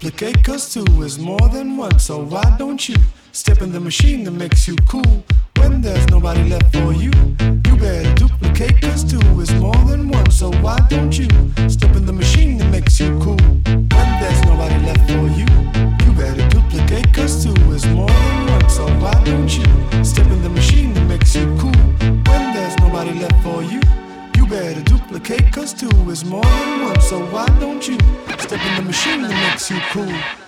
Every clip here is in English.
Duplicate, cause two is more than one. So why don't you step in the machine that makes you cool? When there's nobody left for you, you better duplicate, cause two is more than one. So why don't you step in the machine that makes you cool? When there's nobody left for you, you better duplicate, cause two is more than one. So why don't you duplicate, cause two is more than one. So why don't you step in the machine that makes you cool?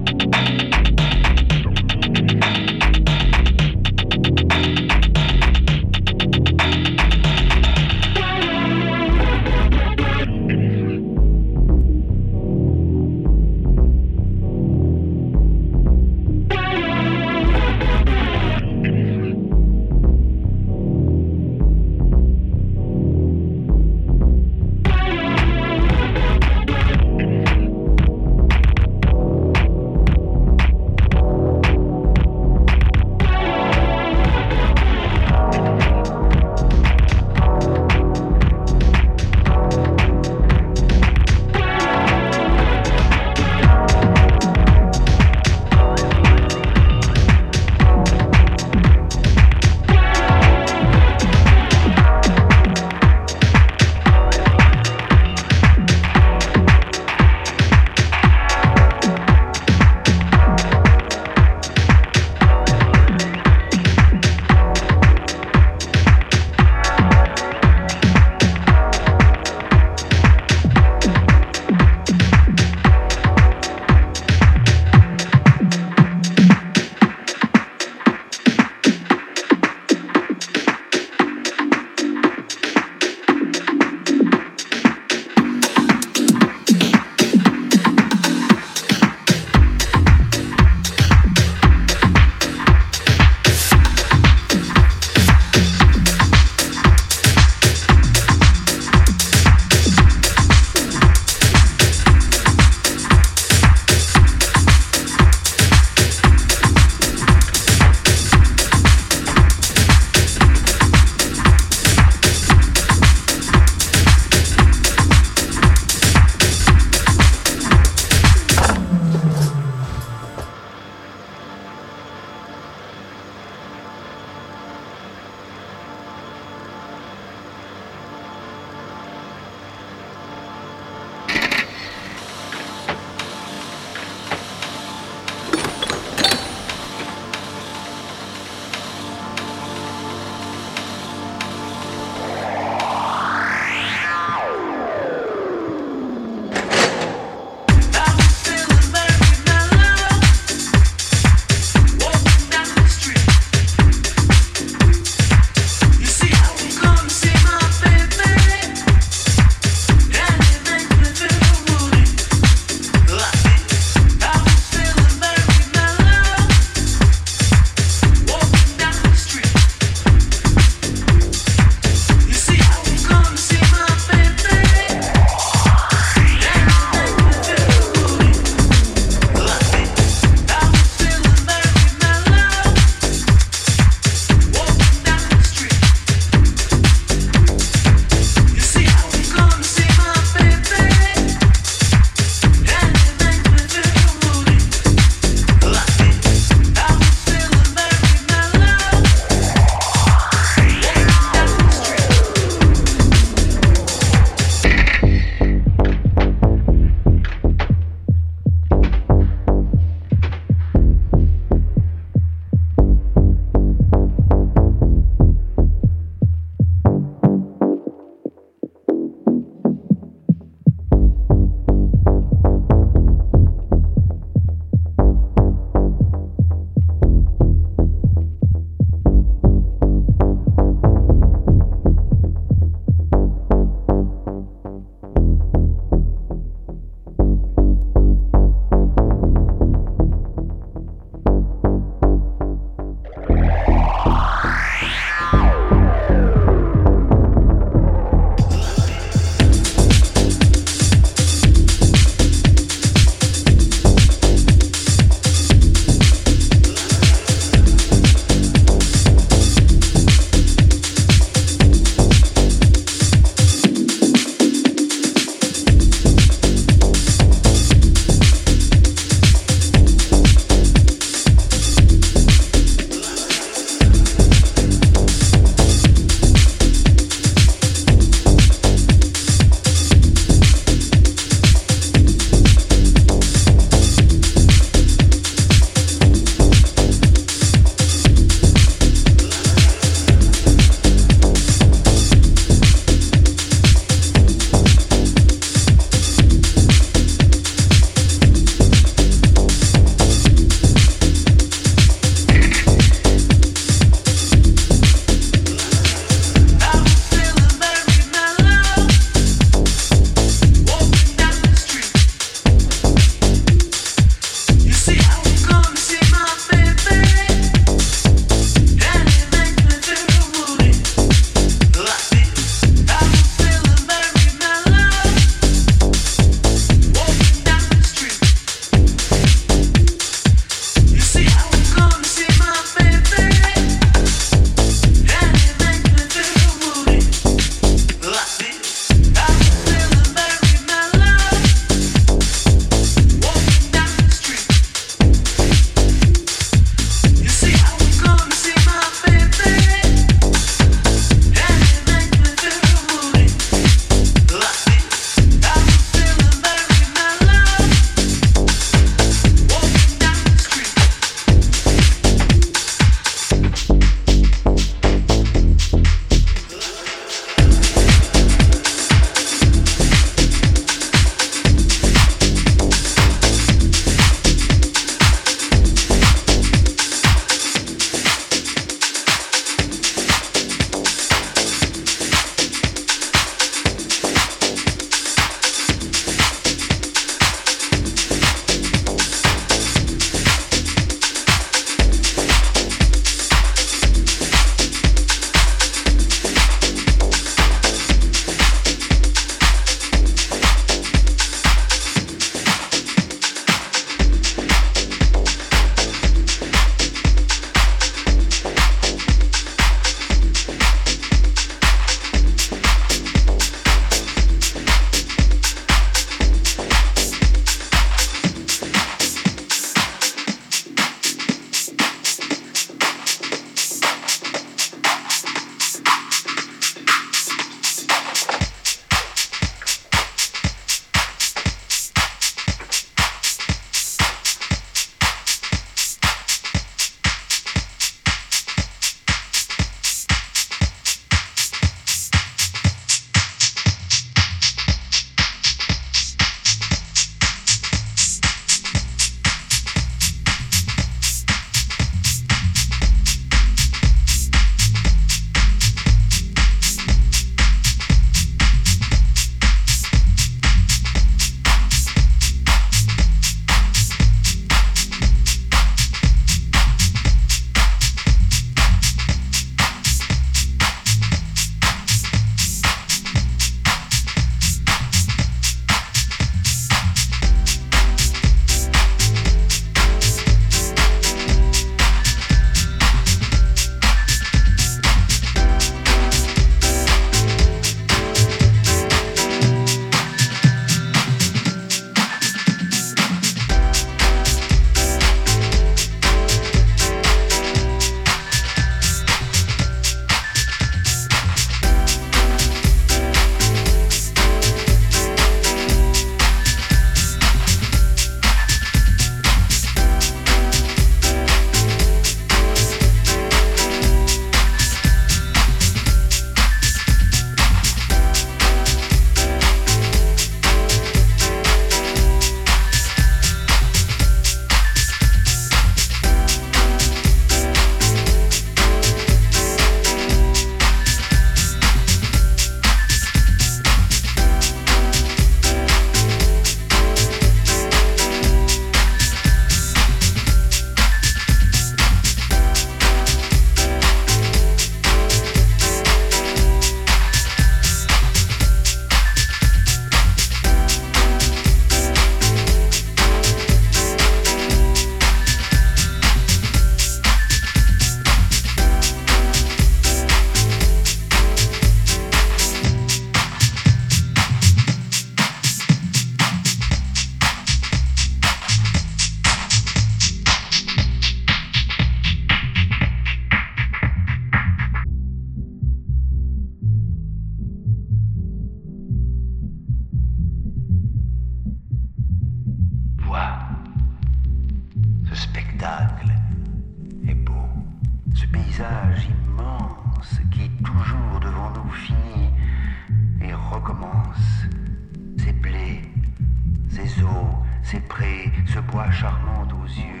charmante aux yeux.